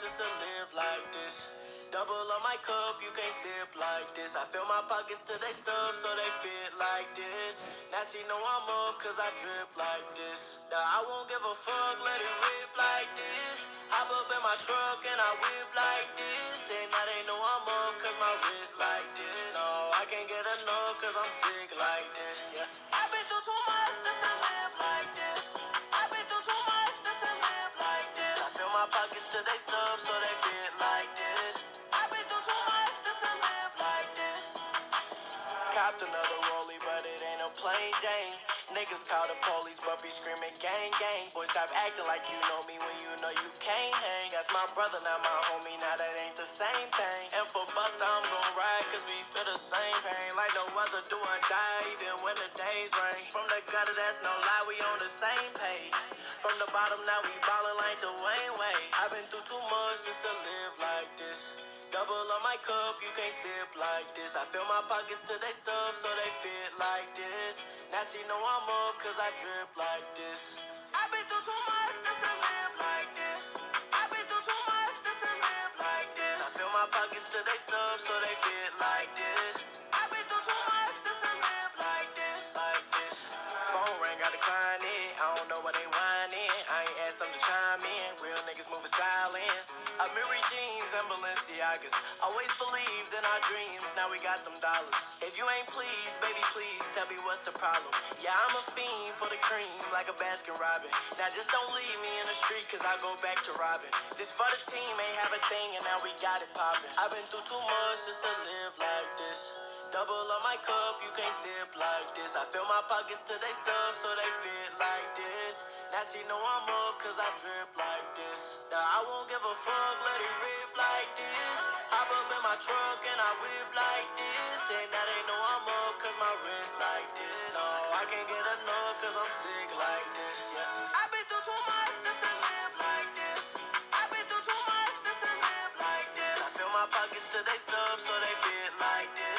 just to live like this. Double on my cup, you can't sip like this. I fill my pockets till they stuff, so they fit like this. Now she know I'm up, cause I drip like this. Now I won't give a fuck, let it rip like this. Hop up in my truck and I whip like this. And now they know I'm up, cause my wrist like this. No, I can't get enough, cause I'm sick like this, yeah. I've been through too much since I live like this. I've been through too much since I live like this. I fill my pockets till they Copped another rollie, but it ain't a plain Jane. Niggas call the police, but be screaming gang gang. Boy, stop acting like you know me when you know you can't hang. That's my brother, not my homie. Now that ain't the same thing. And for Busta, I'm gon' ride, cause we feel the same pain. Like no other do or die, even when the days rain. From the gutter, that's no lie, we on the same page. From the bottom, now we ballin' like the Wayne Way. I've been through too much just like this. Double on my cup, you can't sip like this. I fill my pockets to they stuff so they fit like this. Now she know I'm up cause I drip like this. I've been through too much just to live like this. I've been through too much just to live like this. I fill my pockets to they stuff so they fit like this. I've been through too much just to live like this. Like this. Phone ring, got decline it. I don't know what they whining. I ain't asked them to chime in. Real niggas moving silence. Amiri jeans and Balenciagas. Always believed in our dreams. Now we got them dollars. If you ain't pleased, baby, please tell me what's the problem. Yeah, I'm a fiend for the cream, like a Baskin Robin. Now just don't leave me in the street, cause I go back to robbing. This for the team, ain't have a thing, and now we got it poppin'. I've been through too much just to live like this double on my cup, you can't sip like this. I fill my pockets till they stuff, so they fit like this. Now she know I'm up, cause I drip like this. Now I won't give a fuck, let it rip like this. Hop up in my truck and I whip like this. And now they know I'm up, cause my wrist like this. No, I can't get enough, cause I'm sick like this, yeah. I've been through too much since to live like this. I've been through too much since to live like this. I fill my pockets till they stuff, so they fit like this.